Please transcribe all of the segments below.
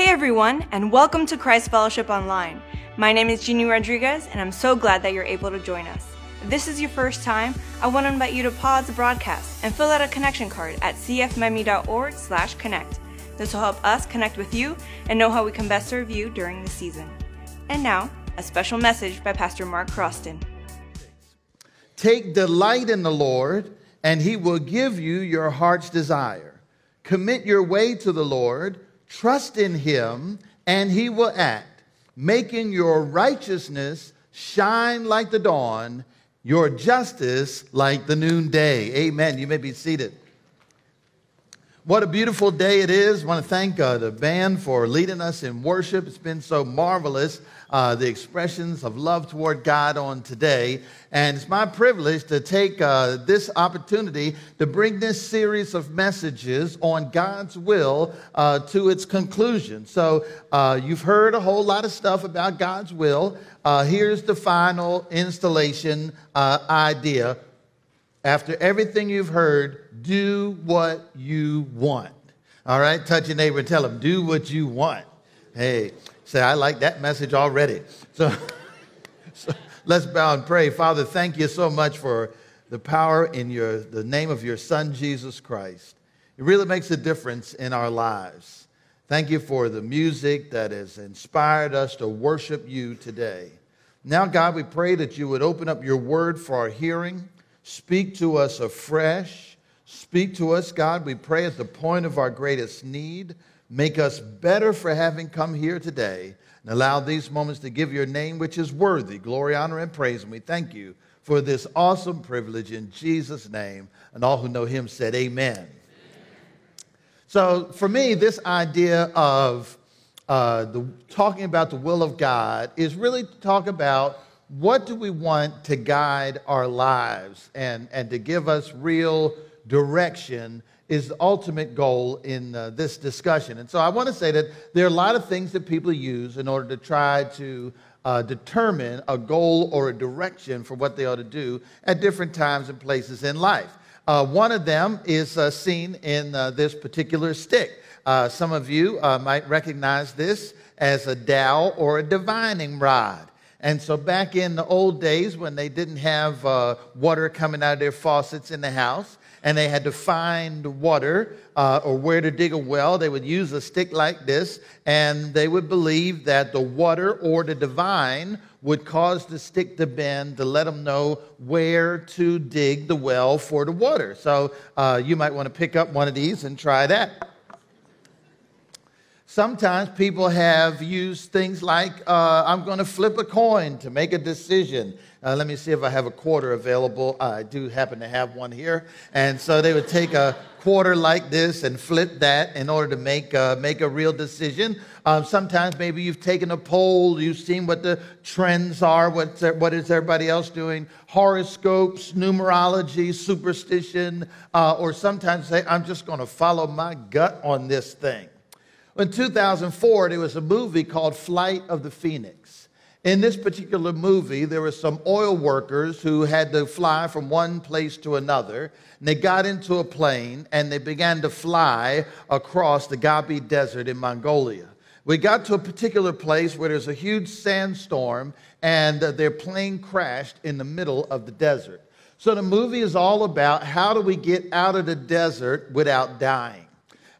Hey everyone, and welcome to Christ Fellowship Online. My name is Jeannie Rodriguez, and I'm so glad that you're able to join us. If this is your first time, I want to invite you to pause the broadcast and fill out a connection card at cfmemi.org slash connect. This will help us connect with you and know how we can best serve you during the season. And now, a special message by Pastor Mark Croston. Take delight in the Lord, and he will give you your heart's desire. Commit your way to the Lord Trust in him, and he will act, making your righteousness shine like the dawn, your justice like the noonday. Amen. You may be seated. What a beautiful day it is. I want to thank uh, the band for leading us in worship. It's been so marvelous, uh, the expressions of love toward God on today. And it's my privilege to take uh, this opportunity to bring this series of messages on God's will uh, to its conclusion. So, uh, you've heard a whole lot of stuff about God's will. Uh, here's the final installation idea after everything you've heard, do what you want. All right? Touch your neighbor and tell them, do what you want. Hey, say, I like that message already. So, so let's bow and pray. Father, thank you so much for the power in your, the name of your Son, Jesus Christ. It really makes a difference in our lives. Thank you for the music that has inspired us to worship you today. Now, God, we pray that you would open up your word for our hearing. Speak to us afresh. Speak to us, God, we pray at the point of our greatest need. Make us better for having come here today. And allow these moments to give your name, which is worthy, glory, honor, and praise. And we thank you for this awesome privilege in Jesus' name. And all who know him said, Amen. Amen. So, for me, this idea of uh, the, talking about the will of God is really to talk about what do we want to guide our lives and, and to give us real direction is the ultimate goal in uh, this discussion. And so I want to say that there are a lot of things that people use in order to try to uh, determine a goal or a direction for what they ought to do at different times and places in life. Uh, one of them is uh, seen in uh, this particular stick. Uh, some of you might recognize this as a dowel or a divining rod. And so, back in the old days when they didn't have uh, water coming out of their faucets in the house, and they had to find water uh, or where to dig a well, they would use a stick like this, and they would believe that the water or the divine would cause the stick to bend to let them know where to dig the well for the water. So, uh, you might want to pick up one of these and try that. Sometimes people have used things like, uh, I'm going to flip a coin to make a decision. Uh, let me see if I have a quarter available. I do happen to have one here. And so they would take a quarter like this and flip that in order to make, uh, make a real decision. Um, sometimes maybe you've taken a poll, you've seen what the trends are, what's, what is everybody else doing, horoscopes, numerology, superstition, uh, or sometimes say, I'm just going to follow my gut on this thing. In 2004, there was a movie called Flight of the Phoenix. In this particular movie, there were some oil workers who had to fly from one place to another. And they got into a plane and they began to fly across the Gobi Desert in Mongolia. We got to a particular place where there's a huge sandstorm and their plane crashed in the middle of the desert. So the movie is all about how do we get out of the desert without dying.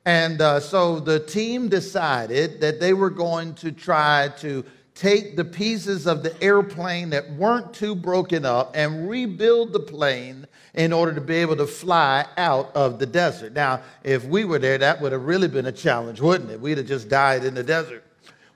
And uh, so the team decided that they were going to try to take the pieces of the airplane that weren't too broken up and rebuild the plane in order to be able to fly out of the desert. Now, if we were there, that would have really been a challenge, wouldn't it? We'd have just died in the desert.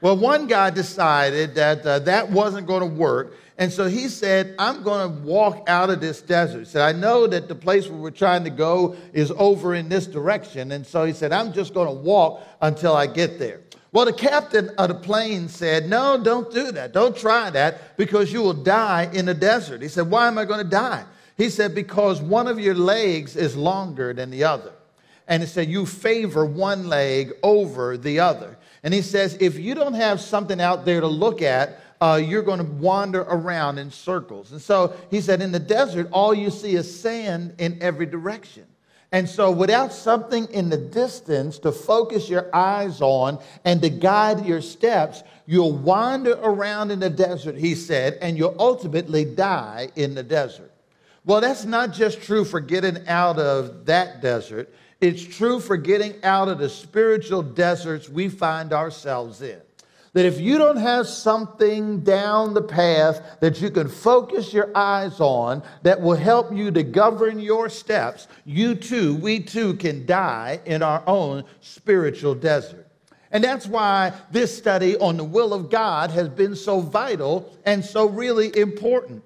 Well, one guy decided that uh, that wasn't going to work. And so he said, I'm going to walk out of this desert. He said, I know that the place where we're trying to go is over in this direction. And so he said, I'm just going to walk until I get there. Well, the captain of the plane said, No, don't do that. Don't try that because you will die in the desert. He said, Why am I going to die? He said, Because one of your legs is longer than the other. And he said, You favor one leg over the other. And he says, If you don't have something out there to look at, uh, you're going to wander around in circles. And so he said, in the desert, all you see is sand in every direction. And so, without something in the distance to focus your eyes on and to guide your steps, you'll wander around in the desert, he said, and you'll ultimately die in the desert. Well, that's not just true for getting out of that desert, it's true for getting out of the spiritual deserts we find ourselves in that if you don't have something down the path that you can focus your eyes on that will help you to govern your steps, you too, we too can die in our own spiritual desert. And that's why this study on the will of God has been so vital and so really important.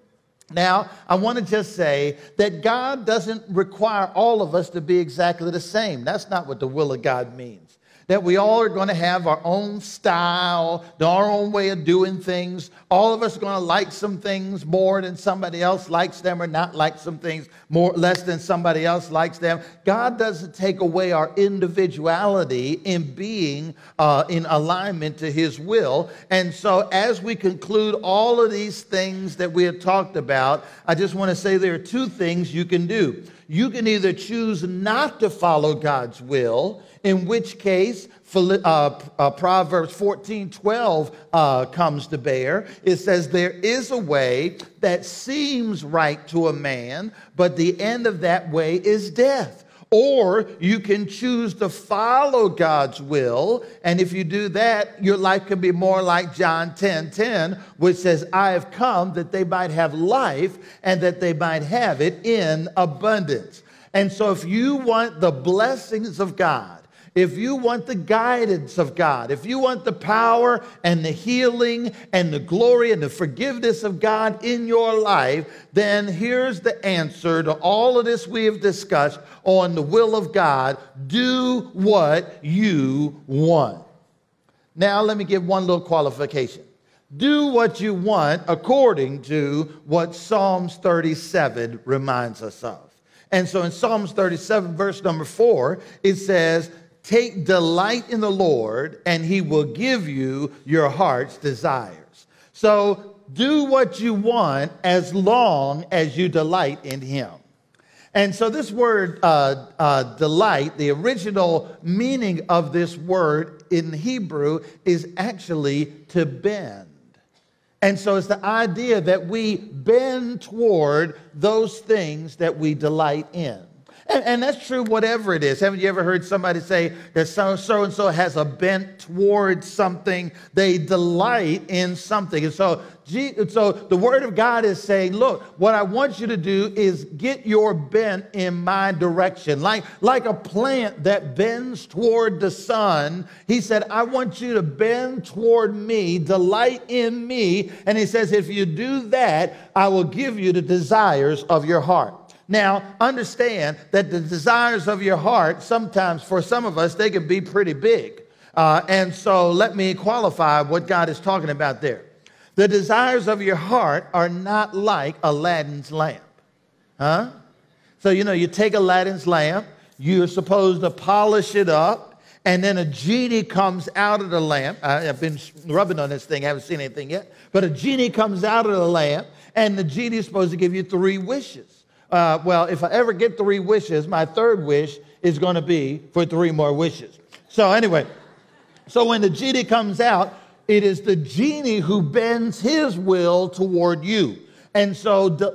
Now, I want to just say that God doesn't require all of us to be exactly the same. That's not what the will of God means that we all are going to have our own style, our own way of doing things. All of us are going to like some things more than somebody else likes them, or not like some things more less than somebody else likes them. God doesn't take away our individuality in being uh, in alignment to His will. And so, as we conclude all of these things that we have talked about, I just want to say there are two things you can do. You can either choose not to follow God's will in which case uh, uh, Proverbs 14 12 uh, comes to bear. It says, There is a way that seems right to a man, but the end of that way is death. Or you can choose to follow God's will. And if you do that, your life can be more like John 10 10, which says, I have come that they might have life and that they might have it in abundance. And so if you want the blessings of God, if you want the guidance of God, if you want the power and the healing and the glory and the forgiveness of God in your life, then here's the answer to all of this we have discussed on the will of God. Do what you want. Now, let me give one little qualification. Do what you want according to what Psalms 37 reminds us of. And so in Psalms 37, verse number four, it says, Take delight in the Lord, and he will give you your heart's desires. So do what you want as long as you delight in him. And so, this word uh, uh, delight, the original meaning of this word in Hebrew is actually to bend. And so, it's the idea that we bend toward those things that we delight in. And, and, that's true, whatever it is. Haven't you ever heard somebody say that so, and so has a bent towards something? They delight in something. And so, so the Word of God is saying, look, what I want you to do is get your bent in my direction. Like, like a plant that bends toward the sun. He said, I want you to bend toward me, delight in me. And he says, if you do that, I will give you the desires of your heart. Now, understand that the desires of your heart, sometimes for some of us, they can be pretty big. Uh, and so let me qualify what God is talking about there. The desires of your heart are not like Aladdin's lamp. Huh? So, you know, you take Aladdin's lamp, you're supposed to polish it up, and then a genie comes out of the lamp. I, have been rubbing on this thing, I haven't seen anything yet. But a genie comes out of the lamp, and the genie is supposed to give you three wishes uh, well, if I ever get three wishes, my third wish is going to be for three more wishes. So, anyway, so when the genie comes out, it is the genie who bends his will toward you. And so, the,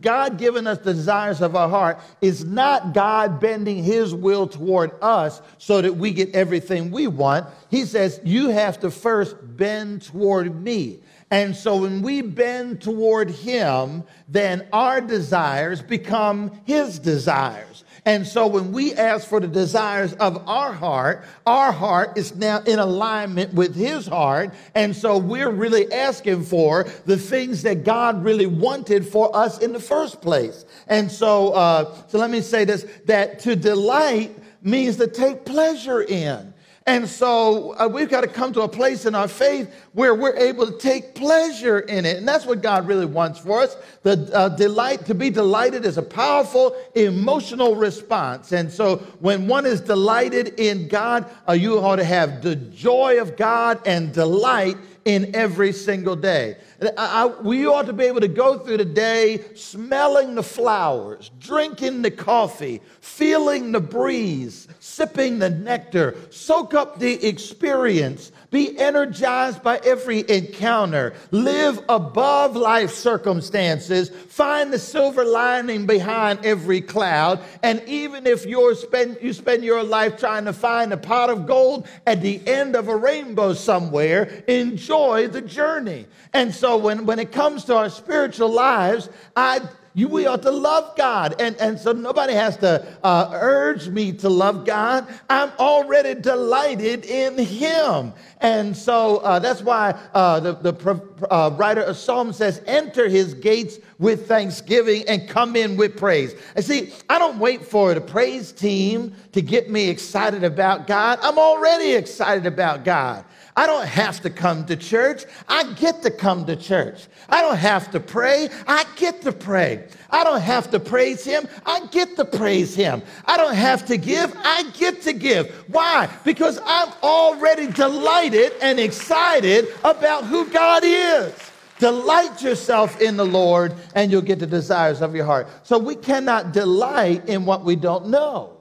God giving us the desires of our heart is not God bending his will toward us so that we get everything we want. He says, You have to first bend toward me. And so when we bend toward Him, then our desires become His desires. And so when we ask for the desires of our heart, our heart is now in alignment with His heart. And so we're really asking for the things that God really wanted for us in the first place. And so, uh, so let me say this that to delight means to take pleasure in. And so uh, we've got to come to a place in our faith where we're able to take pleasure in it. And that's what God really wants for us. The uh, delight, to be delighted is a powerful emotional response. And so when one is delighted in God, uh, you ought to have the joy of God and delight in every single day. I, I, we ought to be able to go through the day smelling the flowers, drinking the coffee, feeling the breeze, sipping the nectar, soak up the experience, be energized by every encounter. Live above life circumstances. Find the silver lining behind every cloud. And even if you spend, you spend your life trying to find a pot of gold at the end of a rainbow somewhere, enjoy the journey. And so when, when it comes to our spiritual lives, I you, we ought to love God. And, and so nobody has to uh, urge me to love God. I'm already delighted in Him. And so uh, that's why uh, the, the uh, writer of Psalm says, enter His gates with thanksgiving and come in with praise. And see, I don't wait for the praise team to get me excited about God. I'm already excited about God. I don't have to come to church. I get to come to church. I don't have to pray. I get to pray. I don't have to praise Him. I get to praise Him. I don't have to give. I get to give. Why? Because I'm already delighted and excited about who God is. Delight yourself in the Lord, and you'll get the desires of your heart. So we cannot delight in what we don't know.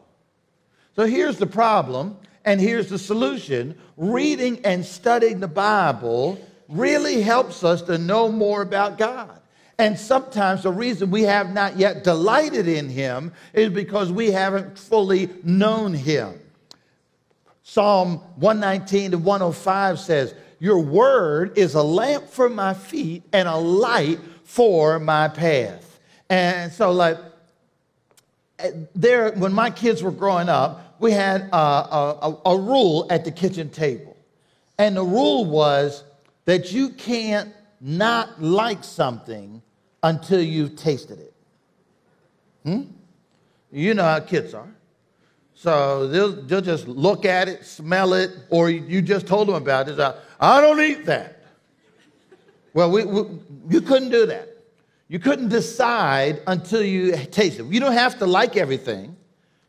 So here's the problem and here's the solution reading and studying the Bible really helps us to know more about God. And sometimes the reason we have not yet delighted in Him is because we haven't fully known Him. Psalm 119 to 105 says, Your word is a lamp for my feet and a light for my path. And so, like, eh, there, when my kids were growing up, we had a, a, a rule at the kitchen table. And the rule was that you can't not like something until you've tasted it. Hmm? You know how kids are. So they'll, they'll just look at it, smell it, or you just told them about it. I don't eat that. Well, we, we, you couldn't do that. You couldn't decide until you taste it. You don't have to like everything.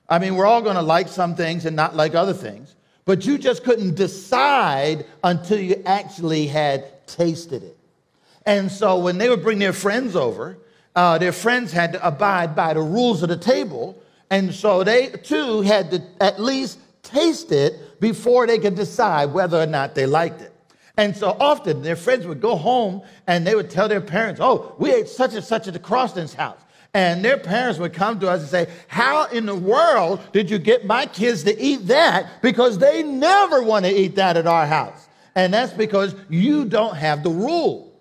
I mean, we're all going to like some things and not like other things, but you just couldn't decide until you actually had tasted it. And so when they would bring their friends over, uh, their friends had to abide by the rules of the table. And so they too had to at least taste it before they could decide whether or not they liked it. And so often their friends would go home and they would tell their parents, Oh, we ate such and such at the Croston's house. And their parents would come to us and say, How in the world did you get my kids to eat that? Because they never want to eat that at our house. And that's because you don't have the rule.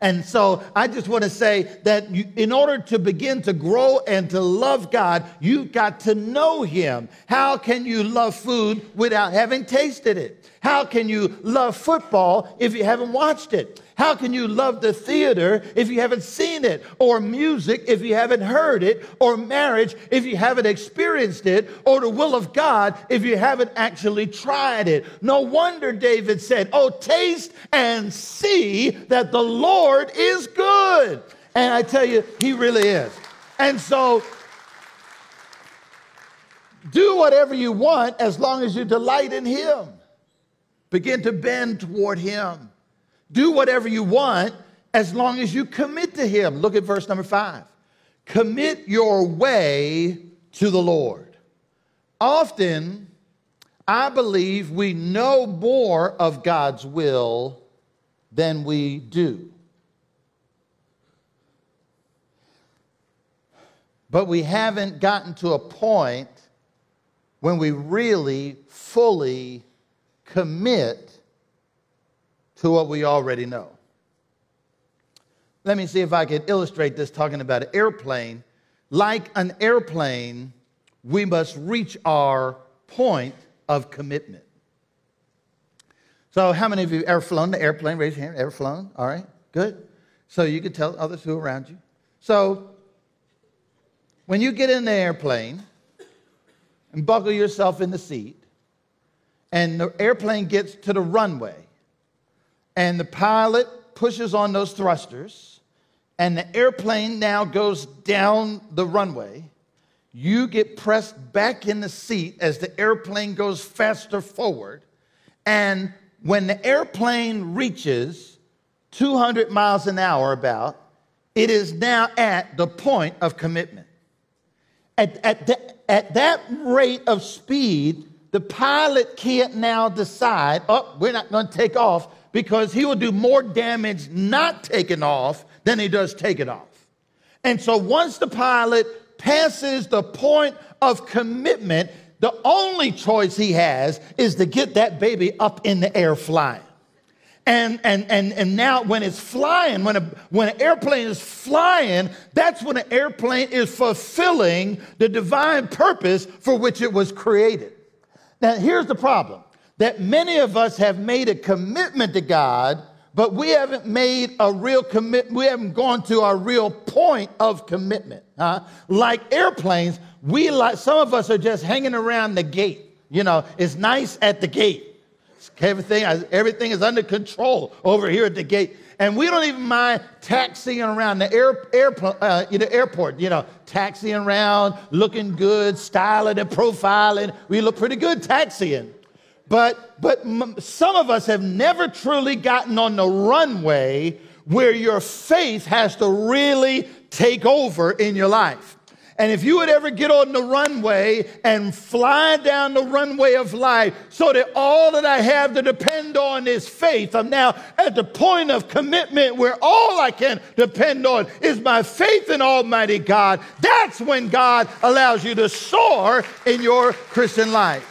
And so I just want to say that you, in order to begin to grow and to love God, you've got to know Him. How can you love food without having tasted it? How can you love football if you haven't watched it? How can you love the theater if you haven't seen it? Or music if you haven't heard it? Or marriage if you haven't experienced it? Or the will of God if you haven't actually tried it? No wonder David said, Oh, taste and see that the Lord is good. And I tell you, he really is. And so, do whatever you want as long as you delight in him. Begin to bend toward him. Do whatever you want as long as you commit to Him. Look at verse number five. Commit your way to the Lord. Often, I believe we know more of God's will than we do. But we haven't gotten to a point when we really fully commit to what we already know. Let me see if I can illustrate this talking about an airplane. Like an airplane, we must reach our point of commitment. So, how many of you ever flown the airplane? Raise your hand. Ever flown? All right, good. So you can tell others who are around you. So, when you get in the airplane and buckle yourself in the seat, and the airplane gets to the runway, and the pilot pushes on those thrusters, and the airplane now goes down the runway. You get pressed back in the seat as the airplane goes faster forward, and when the airplane reaches 200 miles an hour, about, it is now at the point of commitment. At, at, the, at that rate of speed, the pilot can't now decide, oh, we're not going to take off because he will do more damage not taking off than he does taking off. And so once the pilot passes the point of commitment, the only choice he has is to get that baby up in the air flying. And, and, and, and now when it's flying, when, a, when an airplane is flying, that's when an airplane is fulfilling the divine purpose for which it was created. Now, here's the problem that many of us have made a commitment to God, but we haven't made a real commitment. We haven't gone to our real point of commitment. Huh? Like airplanes, we like, some of us are just hanging around the gate. You know, it's nice at the gate. Everything, everything is under control over here at the gate. And we don't even mind taxiing around the air, air, uh, know, airport, you know, taxiing around, looking good, styling and profiling. We look pretty good taxiing. But, but some of us have never truly gotten on the runway where your faith has to really take over in your life. And if you would ever get on the runway and fly down the runway of life so that all that I have to depend on is faith, I'm now at the point of commitment where all I can depend on is my faith in Almighty God. That's when God allows you to soar in your Christian life.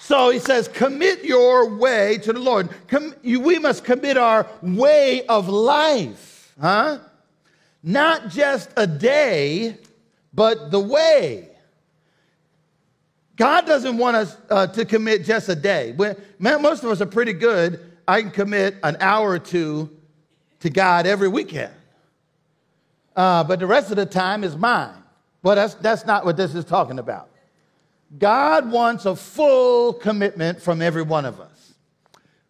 So he says, commit your way to the Lord. Com- you, we must commit our way of life. Huh? Not just a day, but the way. God doesn't want us uh, to commit just a day. When, most of us are pretty good. I can commit an hour or two to God every weekend. Uh, but the rest of the time is mine. Well, that's, that's not what this is talking about. God wants a full commitment from every one of us.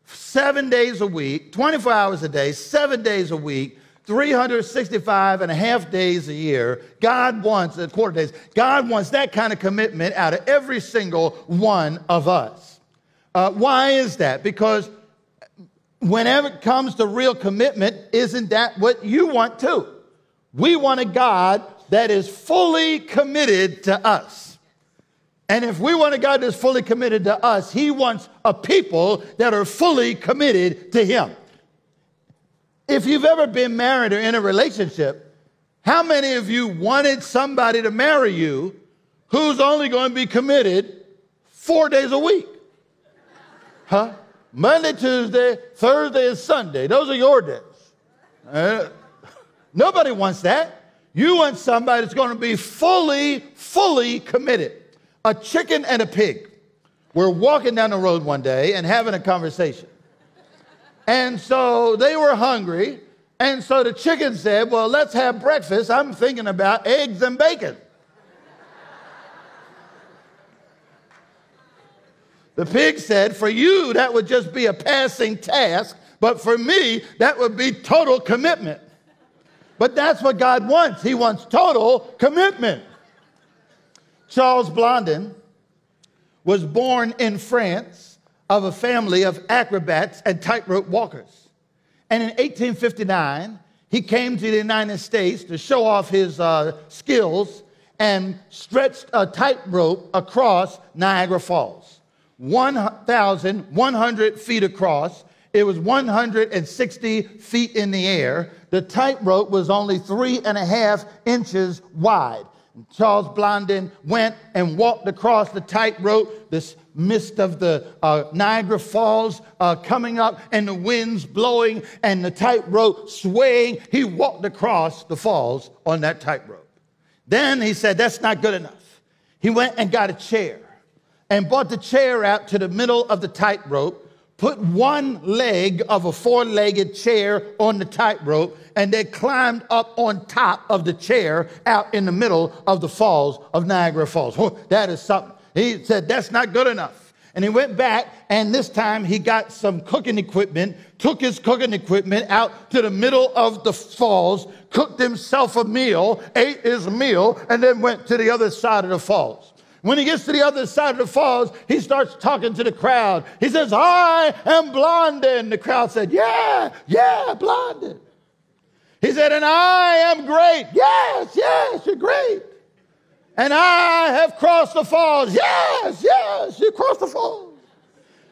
Seven days a week, 24 hours a day, seven days a week, 365 and a half days a year, God wants, a quarter days, God wants that kind of commitment out of every single one of us. Uh, why is that? Because whenever it comes to real commitment, isn't that what you want too? We want a God that is fully committed to us. And if we want a God that's fully committed to us, He wants a people that are fully committed to Him. If you've ever been married or in a relationship, how many of you wanted somebody to marry you who's only going to be committed four days a week? Huh? Monday, Tuesday, Thursday, and Sunday. Those are your days. Uh, nobody wants that. You want somebody that's going to be fully, fully committed. A chicken and a pig. We're walking down the road one day and having a conversation. And so they were hungry. And so the chicken said, Well, let's have breakfast. I'm thinking about eggs and bacon. The pig said, For you, that would just be a passing task, but for me, that would be total commitment. But that's what God wants. He wants total commitment. Charles Blondin was born in France of a family of acrobats and tightrope walkers. And in 1859, he came to the United States to show off his uh, skills and stretched a tightrope across Niagara Falls. 1,100 feet across. It was 160 feet in the air. The tightrope was only three and a half inches wide. Charles Blondin went and walked across the tightrope, this mist of the uh, Niagara Falls uh, coming up, and the winds blowing, and the tightrope swaying. He walked across the falls on that tightrope. Then he said, That's not good enough. He went and got a chair and brought the chair out to the middle of the tightrope put one leg of a four legged chair on the tightrope, and they climbed up on top of the chair out in the middle of the falls of Niagara Falls. That is something. He said, That's not good enough. And he went back, and this time he got some cooking equipment, took his cooking equipment out to the middle of the falls, cooked himself a meal, ate his meal, and then went to the other side of the falls. When he gets to the other side of the falls, he starts talking to the crowd. He says, I am Blondin. The crowd said, Yeah, yeah, Blondin. He said, And I am great. Yes, yes, you're great. And I have crossed the falls. Yes, yes, you crossed the falls.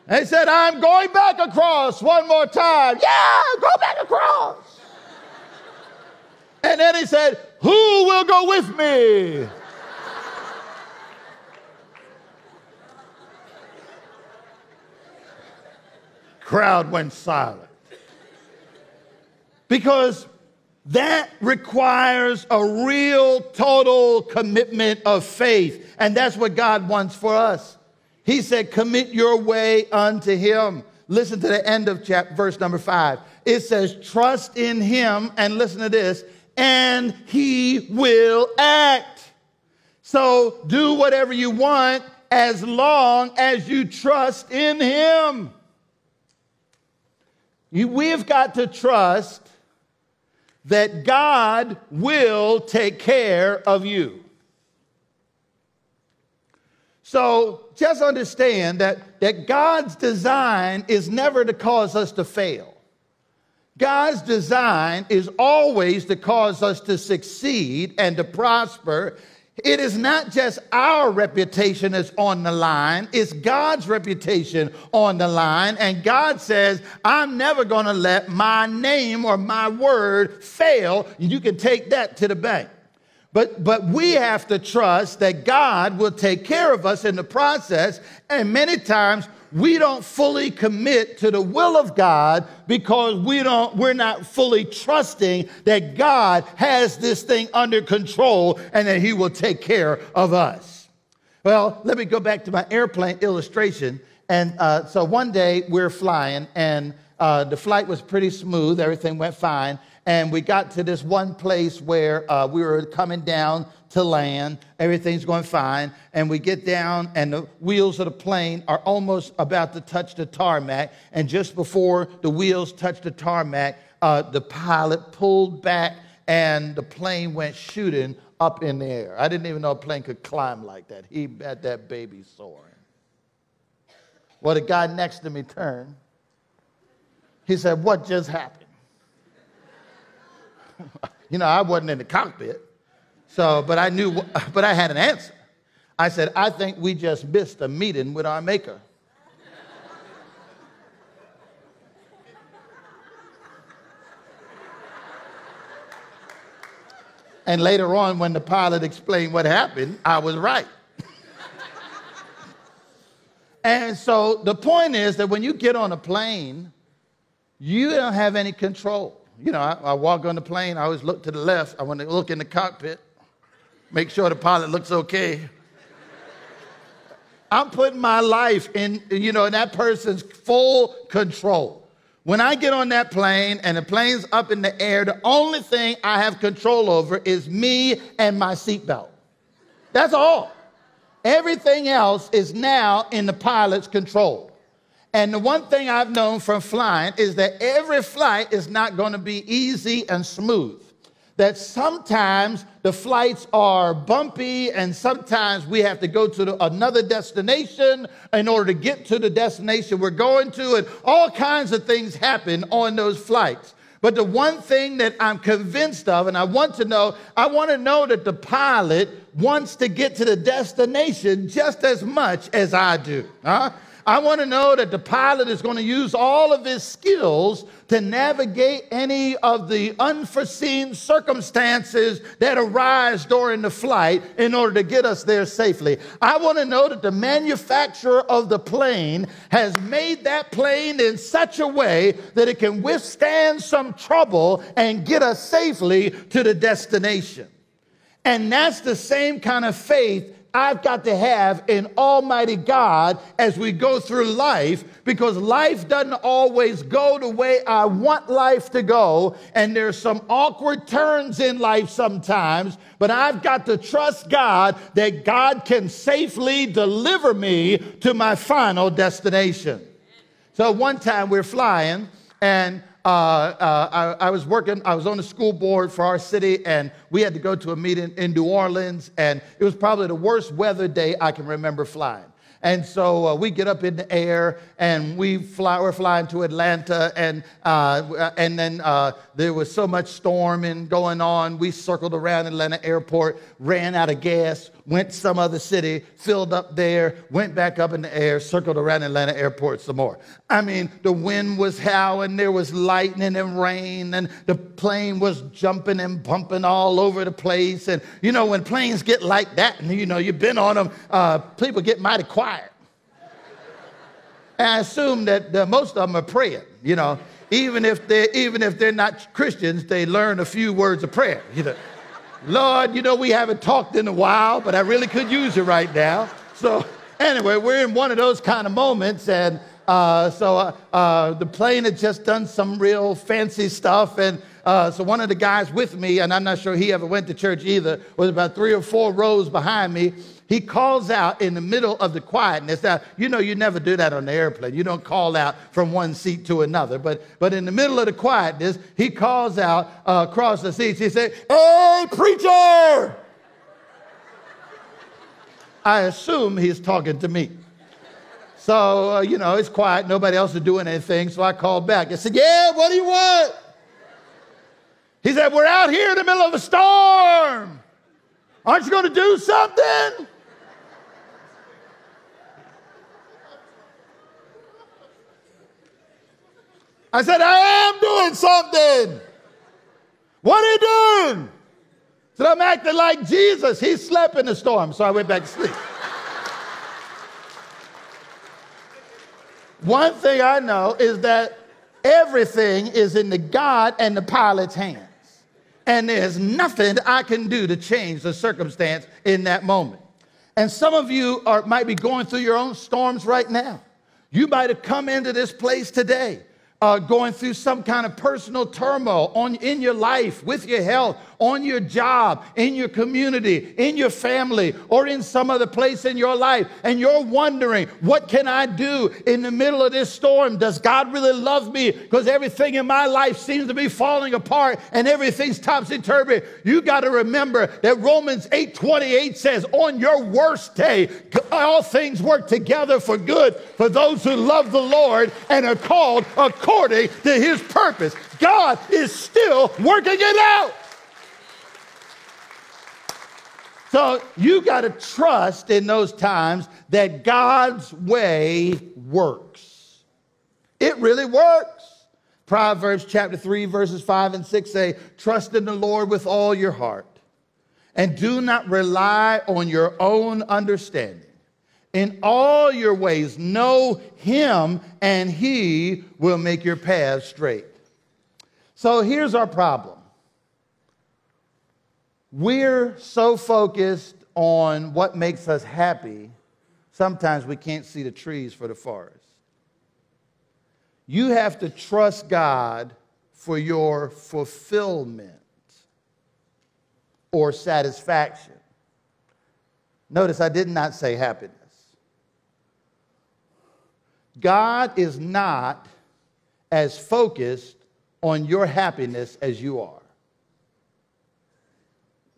And he said, I'm going back across one more time. Yeah, go back across. and then he said, Who will go with me? crowd went silent. Because that requires a real total commitment of faith. And that's what God wants for us. He said, Commit your way unto Him. Listen to the end of chapter, verse number five. It says, Trust in Him, and listen to this, and He will act. So do whatever you want as long as you trust in Him. You, we've got to trust that God will take care of you. So just understand that, that God's design is never to cause us to fail. God's design is always to cause us to succeed and to prosper it is not just our reputation that's on the line, it's God's reputation on the line. And God says, I'm never going to let my name or my word fail. You can take that to the bank. But, but we have to trust that God will take care of us in the process. And many times we don't fully commit to the will of God because we don't, we're not fully trusting that God has this thing under control and that He will take care of us. Well, let me go back to my airplane illustration. And uh, so one day we're flying, and uh, the flight was pretty smooth, everything went fine. And we got to this one place where uh, we were coming down to land. Everything's going fine. And we get down, and the wheels of the plane are almost about to touch the tarmac. And just before the wheels touch the tarmac, uh, the pilot pulled back, and the plane went shooting up in the air. I didn't even know a plane could climb like that. He had that baby soaring. Well, the guy next to me turned. He said, What just happened? you know, I wasn't in the cockpit. So, but I knew, but I had an answer. I said, I think we just missed a meeting with our maker. And later on, when the pilot explained what happened, I was right. and so the point is that when you get on a plane, you don't have any control. You know, I, I walk on the plane, I always look to the left. I want to look in the cockpit make sure the pilot looks okay. I'm putting my life in, you know, in that person's full control. When I get on that plane and the plane's up in the air, the only thing I have control over is me and my seatbelt. That's all. Everything else is now in the pilot's control. And the one thing I've known from flying is that every flight is not going to be easy and smooth that sometimes the flights are bumpy and sometimes we have to go to the, another destination in order to get to the destination we're going to, and all kinds of things happen on those flights. But the one thing that I'm convinced of, and I want to know, I want to know that the pilot wants to get to the destination just as much as I do. Huh? I want to know that the pilot is going to use all of his skills to navigate any of the unforeseen circumstances that arise during the flight in order to get us there safely. I want to know that the manufacturer of the plane has made that plane in such a way that it can withstand some trouble and get us safely to the destination. And that's the same kind of faith I've got to have an Almighty God as we go through life because life doesn't always go the way I want life to go. And there's some awkward turns in life sometimes, but I've got to trust God that God can safely deliver me to my final destination. So one time we're flying and uh, uh, I, I, was working, I was on the school board for our city, and we had to go to a meeting in New Orleans, and it was probably the worst weather day I can remember flying. And so uh, we get up in the air and we fly, we're flying to Atlanta. And, uh, and then uh, there was so much storming going on. We circled around Atlanta airport, ran out of gas, went some other city, filled up there, went back up in the air, circled around Atlanta airport some more. I mean, the wind was howling, there was lightning and rain, and the plane was jumping and bumping all over the place. And you know, when planes get like that, and you know, you've been on them, uh, people get mighty quiet. and I assume that uh, most of them are praying, you know. Even if, they're, even if they're not Christians, they learn a few words of prayer. You know. Lord, you know, we haven't talked in a while, but I really could use it right now. So, anyway, we're in one of those kind of moments, and uh, so uh, uh, the plane had just done some real fancy stuff, and uh, so one of the guys with me, and I'm not sure he ever went to church either, was about three or four rows behind me, he calls out in the middle of the quietness. Now, you know, you never do that on the airplane. You don't call out from one seat to another. But, but in the middle of the quietness, he calls out uh, across the seats. He said, Hey, preacher! I assume he's talking to me. So, uh, you know, it's quiet. Nobody else is doing anything. So I called back. I said, Yeah, what do you want? He said, We're out here in the middle of a storm. Aren't you going to do something? I said, I am doing something. What are you doing? Said, I'm acting like Jesus. He slept in the storm, so I went back to sleep. One thing I know is that everything is in the God and the pilot's hands. And there's nothing I can do to change the circumstance in that moment. And some of you are, might be going through your own storms right now. You might have come into this place today uh, going through some kind of personal turmoil on, in your life, with your health, on your job, in your community, in your family, or in some other place in your life, and you're wondering, what can I do in the middle of this storm? Does God really love me? Because everything in my life seems to be falling apart and everything's topsy-turvy. You got to remember that Romans 8:28 says, on your worst day, all things work together for good for those who love the Lord and are called according according to his purpose. God is still working it out. So you got to trust in those times that God's way works. It really works. Proverbs chapter 3, verses 5 and 6 say, Trust in the Lord with all your heart, and do not rely on your own understanding. In all your ways, know him, and he will make your path straight. So here's our problem we're so focused on what makes us happy, sometimes we can't see the trees for the forest. You have to trust God for your fulfillment or satisfaction. Notice I did not say happiness. God is not as focused on your happiness as you are.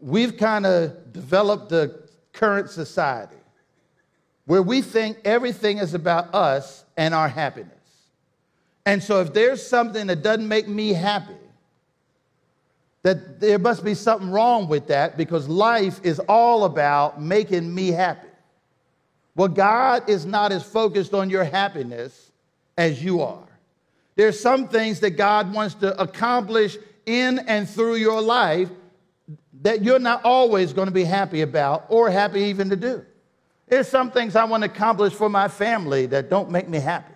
We've kind of developed the current society where we think everything is about us and our happiness. And so if there's something that doesn't make me happy, that there must be something wrong with that because life is all about making me happy. Well, God is not as focused on your happiness as you are. There's some things that God wants to accomplish in and through your life that you're not always going to be happy about or happy even to do. There's some things I want to accomplish for my family that don't make me happy.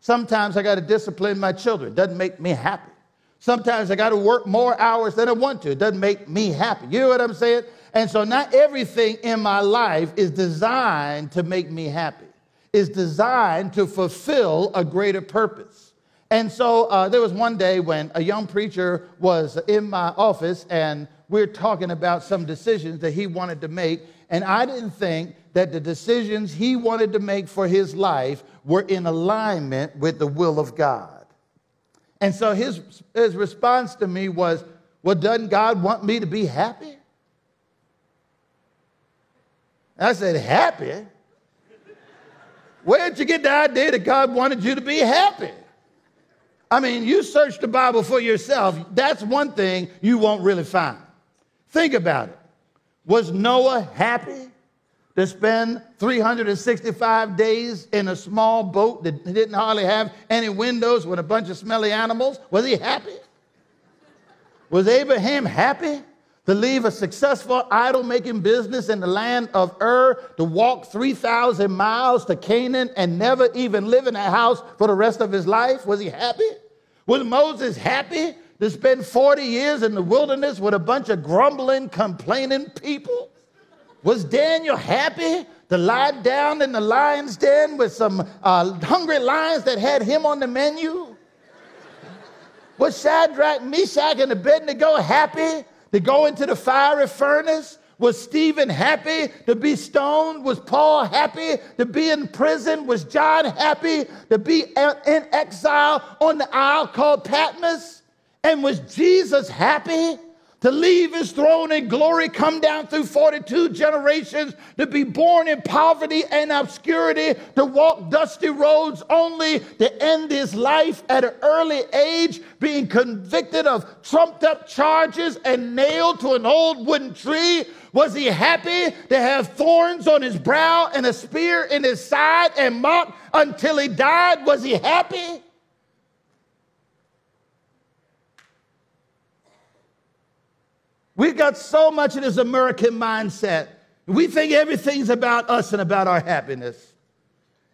Sometimes I got to discipline my children, doesn't make me happy. Sometimes I got to work more hours than I want to, doesn't make me happy. You know what I'm saying? And so, not everything in my life is designed to make me happy, it's designed to fulfill a greater purpose. And so, uh, there was one day when a young preacher was in my office, and we are talking about some decisions that he wanted to make. And I didn't think that the decisions he wanted to make for his life were in alignment with the will of God. And so his, his response to me was, Well, doesn't God want me to be happy? I said, Happy? Where'd you get the idea that God wanted you to be happy? I mean, you search the Bible for yourself. That's one thing you won't really find. Think about it. Was Noah happy to spend 365 days in a small boat that didn't hardly have any windows with a bunch of smelly animals? Was he happy? Was Abraham happy to leave a successful idol making business in the land of Ur, to walk 3,000 miles to Canaan and never even live in a house for the rest of his life? Was he happy? Was Moses happy to spend 40 years in the wilderness with a bunch of grumbling, complaining people? Was Daniel happy to lie down in the lion's den with some uh, hungry lions that had him on the menu? Was Shadrach, Meshach, and Abednego happy to go into the fiery furnace? Was Stephen happy to be stoned? Was Paul happy to be in prison? Was John happy to be in exile on the isle called Patmos? And was Jesus happy to leave his throne in glory, come down through 42 generations, to be born in poverty and obscurity, to walk dusty roads only to end his life at an early age, being convicted of trumped up charges and nailed to an old wooden tree? Was he happy to have thorns on his brow and a spear in his side and mocked until he died? Was he happy? We've got so much of this American mindset. We think everything's about us and about our happiness.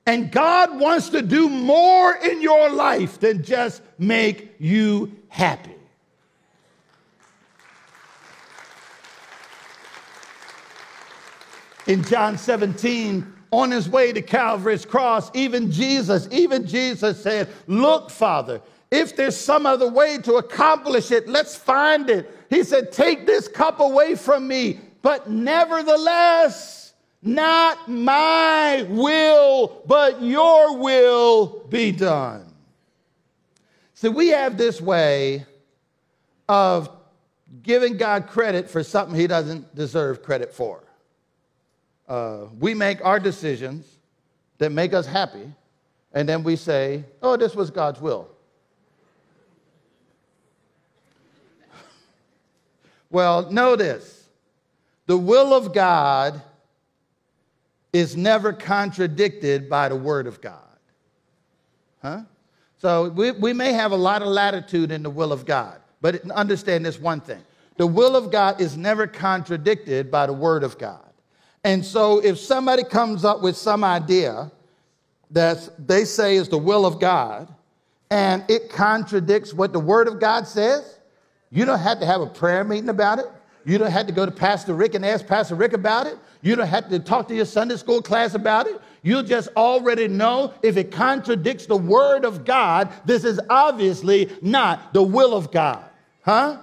And God wants to do more in your life than just make you happy. In John 17, on his way to Calvary's cross, even Jesus, even Jesus said, Look, Father, if there's some other way to accomplish it, let's find it. He said, Take this cup away from me, but nevertheless, not my will, but your will be done. So we have this way of giving God credit for something he doesn't deserve credit for. Uh, we make our decisions that make us happy, and then we say, oh, this was God's will. Well, notice the will of God is never contradicted by the Word of God. Huh? So we, we may have a lot of latitude in the will of God, but understand this one thing the will of God is never contradicted by the Word of God. And so if somebody comes up with some idea that they say is the will of God, and it contradicts what the Word of God says, you don't have to have a prayer meeting about it. You don't have to go to Pastor Rick and ask Pastor Rick about it. You don't have to talk to your Sunday school class about it. You'll just already know if it contradicts the word of God, this is obviously not the will of God. Huh?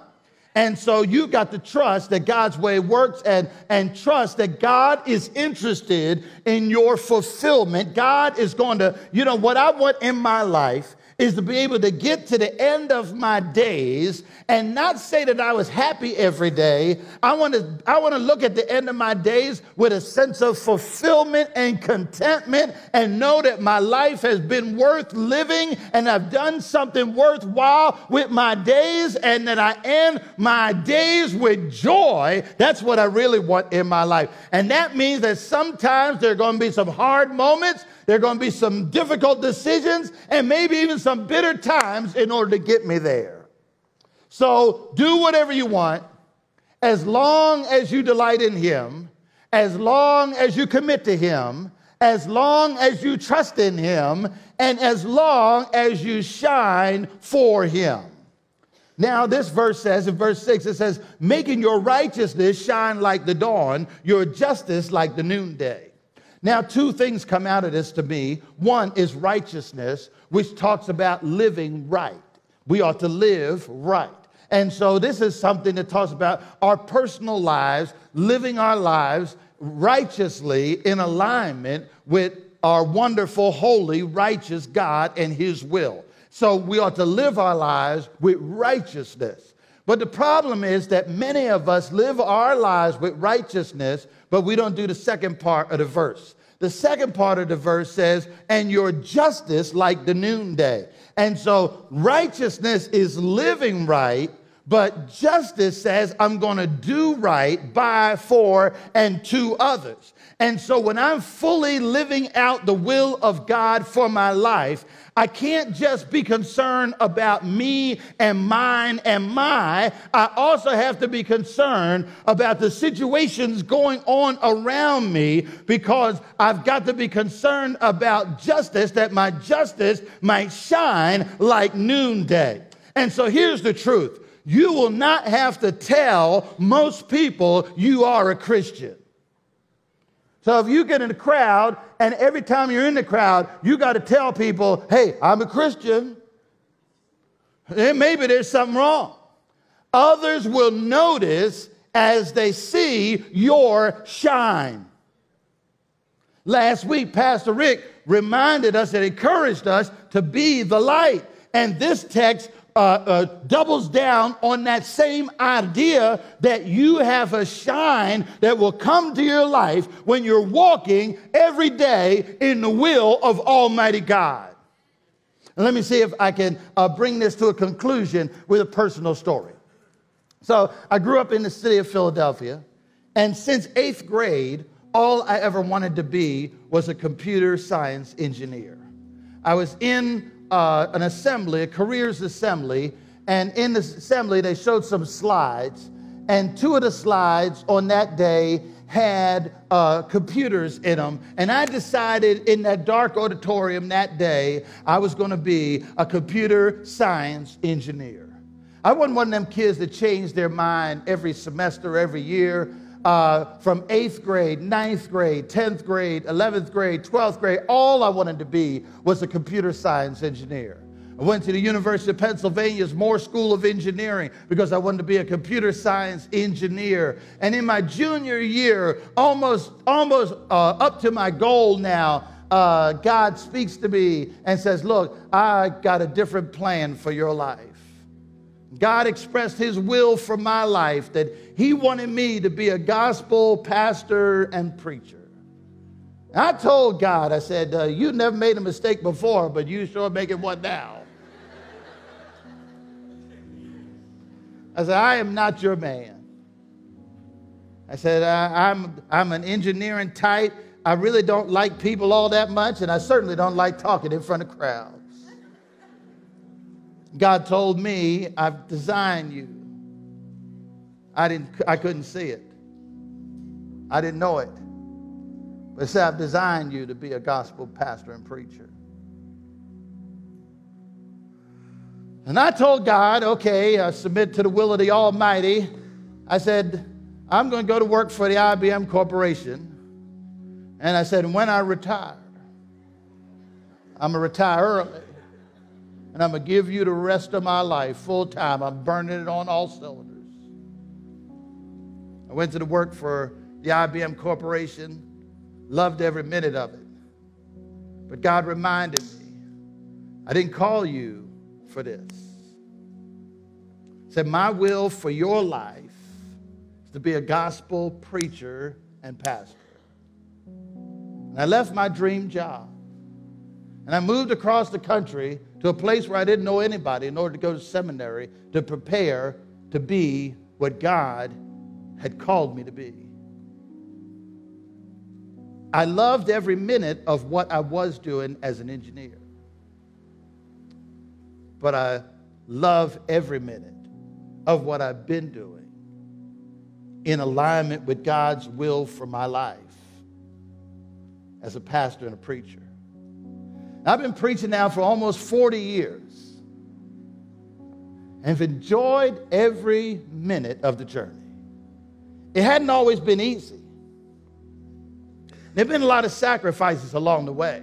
And so you've got to trust that God's way works and, and trust that God is interested in your fulfillment. God is going to, you know, what I want in my life is to be able to get to the end of my days and not say that I was happy every day. I want to I want to look at the end of my days with a sense of fulfillment and contentment and know that my life has been worth living and I've done something worthwhile with my days and that I end my days with joy. That's what I really want in my life. And that means that sometimes there are going to be some hard moments there are going to be some difficult decisions and maybe even some bitter times in order to get me there. So do whatever you want as long as you delight in Him, as long as you commit to Him, as long as you trust in Him, and as long as you shine for Him. Now, this verse says, in verse 6, it says, making your righteousness shine like the dawn, your justice like the noonday. Now, two things come out of this to me. One is righteousness, which talks about living right. We ought to live right. And so, this is something that talks about our personal lives, living our lives righteously in alignment with our wonderful, holy, righteous God and His will. So we ought to live our lives with righteousness. But the problem is that many of us live our lives with righteousness, but we don't do the second part of the verse. The second part of the verse says, and your justice like the noonday. And so righteousness is living right, but justice says, I'm going to do right by, for, and to others. And so when I'm fully living out the will of God for my life, I can't just be concerned about me and mine and my. I also have to be concerned about the situations going on around me because I've got to be concerned about justice, that my justice might shine like noonday. And so here's the truth you will not have to tell most people you are a Christian. So if you get in a crowd and every time you're in the crowd, you got to tell people, hey, I'm a Christian, then maybe there's something wrong. Others will notice as they see your shine. Last week, Pastor Rick reminded us and encouraged us to be the light. And this text uh, uh, doubles down on that same idea that you have a shine that will come to your life when you're walking every day in the will of Almighty God. And let me see if I can uh, bring this to a conclusion with a personal story. So, I grew up in the city of Philadelphia, and since eighth grade, all I ever wanted to be was a computer science engineer. I was in uh, an assembly, a careers assembly, and in the assembly they showed some slides, and two of the slides on that day had uh, computers in them. And I decided in that dark auditorium that day, I was going to be a computer science engineer. I wasn't one of them kids that changed their mind every semester, every year uh, from eighth grade, ninth grade, 10th grade, 11th grade, 12th grade, all I wanted to be was a computer science engineer. I went to the University of Pennsylvania's Moore School of Engineering because I wanted to be a computer science engineer. And in my junior year, almost, almost uh, up to my goal now, uh, God speaks to me and says, Look, I got a different plan for your life. God expressed his will for my life that he wanted me to be a gospel pastor and preacher. I told God, I said, uh, You never made a mistake before, but you sure making one now. I said, I am not your man. I said, I'm, I'm an engineering type. I really don't like people all that much, and I certainly don't like talking in front of crowds. God told me, I've designed you. I, didn't, I couldn't see it. I didn't know it. But it said, I've designed you to be a gospel pastor and preacher. And I told God, okay, I submit to the will of the Almighty. I said, I'm going to go to work for the IBM Corporation. And I said, when I retire, I'm going to retire early and I'm going to give you the rest of my life full time. I'm burning it on all cylinders. I went to the work for the IBM Corporation, loved every minute of it. But God reminded me, I didn't call you for this. He said, My will for your life is to be a gospel preacher and pastor. And I left my dream job. And I moved across the country to a place where I didn't know anybody in order to go to seminary to prepare to be what God had called me to be. I loved every minute of what I was doing as an engineer. But I love every minute of what I've been doing in alignment with God's will for my life as a pastor and a preacher. I've been preaching now for almost 40 years and have enjoyed every minute of the journey. It hadn't always been easy. There have been a lot of sacrifices along the way.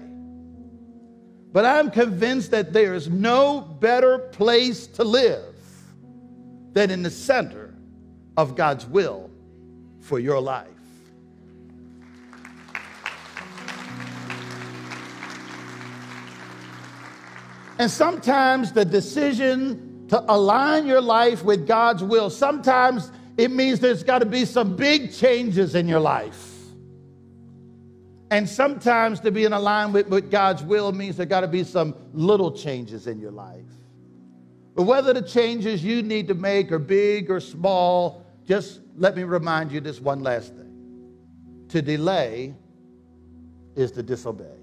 But I'm convinced that there is no better place to live than in the center of God's will for your life. And sometimes the decision to align your life with God's will, sometimes it means there's got to be some big changes in your life. And sometimes to be in alignment with God's will means there got to be some little changes in your life. But whether the changes you need to make are big or small, just let me remind you this one last thing. To delay is to disobey.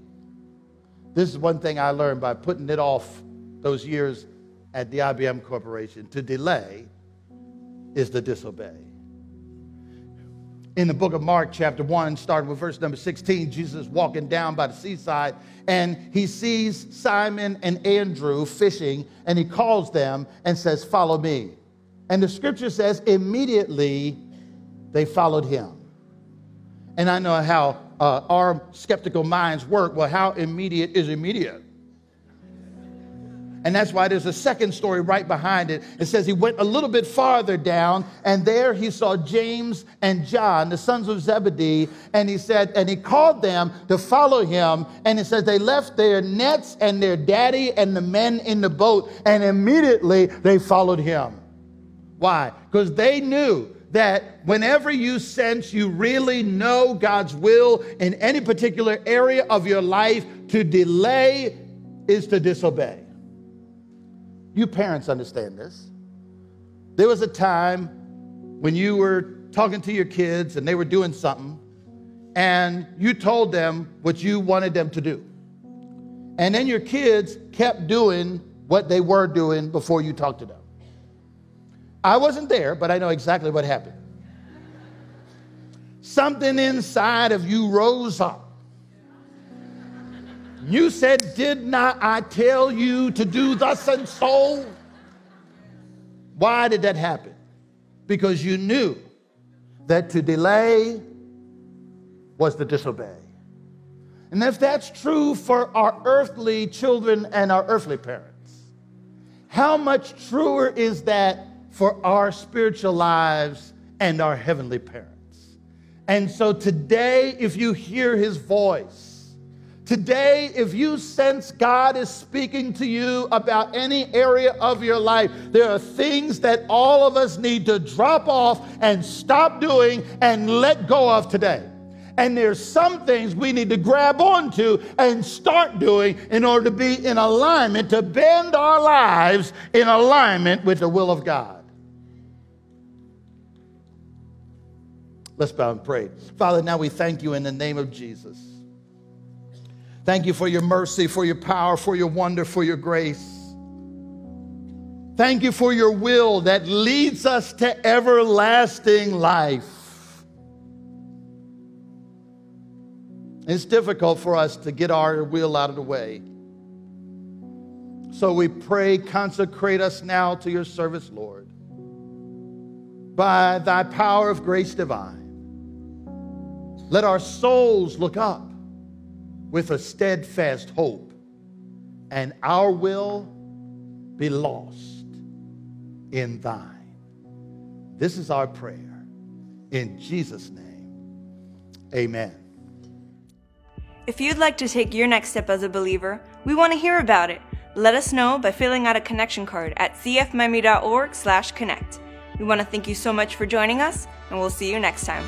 This is one thing I learned by putting it off those years at the IBM Corporation. To delay is to disobey. In the book of Mark, chapter 1, starting with verse number 16, Jesus walking down by the seaside and he sees Simon and Andrew fishing and he calls them and says, Follow me. And the scripture says, immediately they followed him. And I know how uh, our skeptical minds work. Well, how immediate is immediate? And that's why there's a second story right behind it. It says he went a little bit farther down, and there he saw James and John, the sons of Zebedee, and he said, and he called them to follow him. And he says they left their nets and their daddy and the men in the boat, and immediately they followed him. Why? Because they knew that whenever you sense you really know God's will in any particular area of your life, to delay is to disobey. You parents understand this. There was a time when you were talking to your kids and they were doing something, and you told them what you wanted them to do. And then your kids kept doing what they were doing before you talked to them. I wasn't there, but I know exactly what happened. Something inside of you rose up you said, Did not I tell you to do thus and so? Why did that happen? Because you knew that to delay was to disobey. And if that's true for our earthly children and our earthly parents, how much truer is that for our spiritual lives and our heavenly parents? And so today, if you hear his voice, Today, if you sense God is speaking to you about any area of your life, there are things that all of us need to drop off and stop doing and let go of today. And there's some things we need to grab onto and start doing in order to be in alignment, to bend our lives in alignment with the will of God. Let's bow and pray. Father, now we thank you in the name of Jesus. Thank you for your mercy, for your power, for your wonder, for your grace. Thank you for your will that leads us to everlasting life. It's difficult for us to get our will out of the way. So we pray, consecrate us now to your service, Lord, by thy power of grace divine. Let our souls look up with a steadfast hope, and our will be lost in thine. This is our prayer. In Jesus' name, amen. If you'd like to take your next step as a believer, we want to hear about it. Let us know by filling out a connection card at cfmiami.org slash connect. We want to thank you so much for joining us, and we'll see you next time.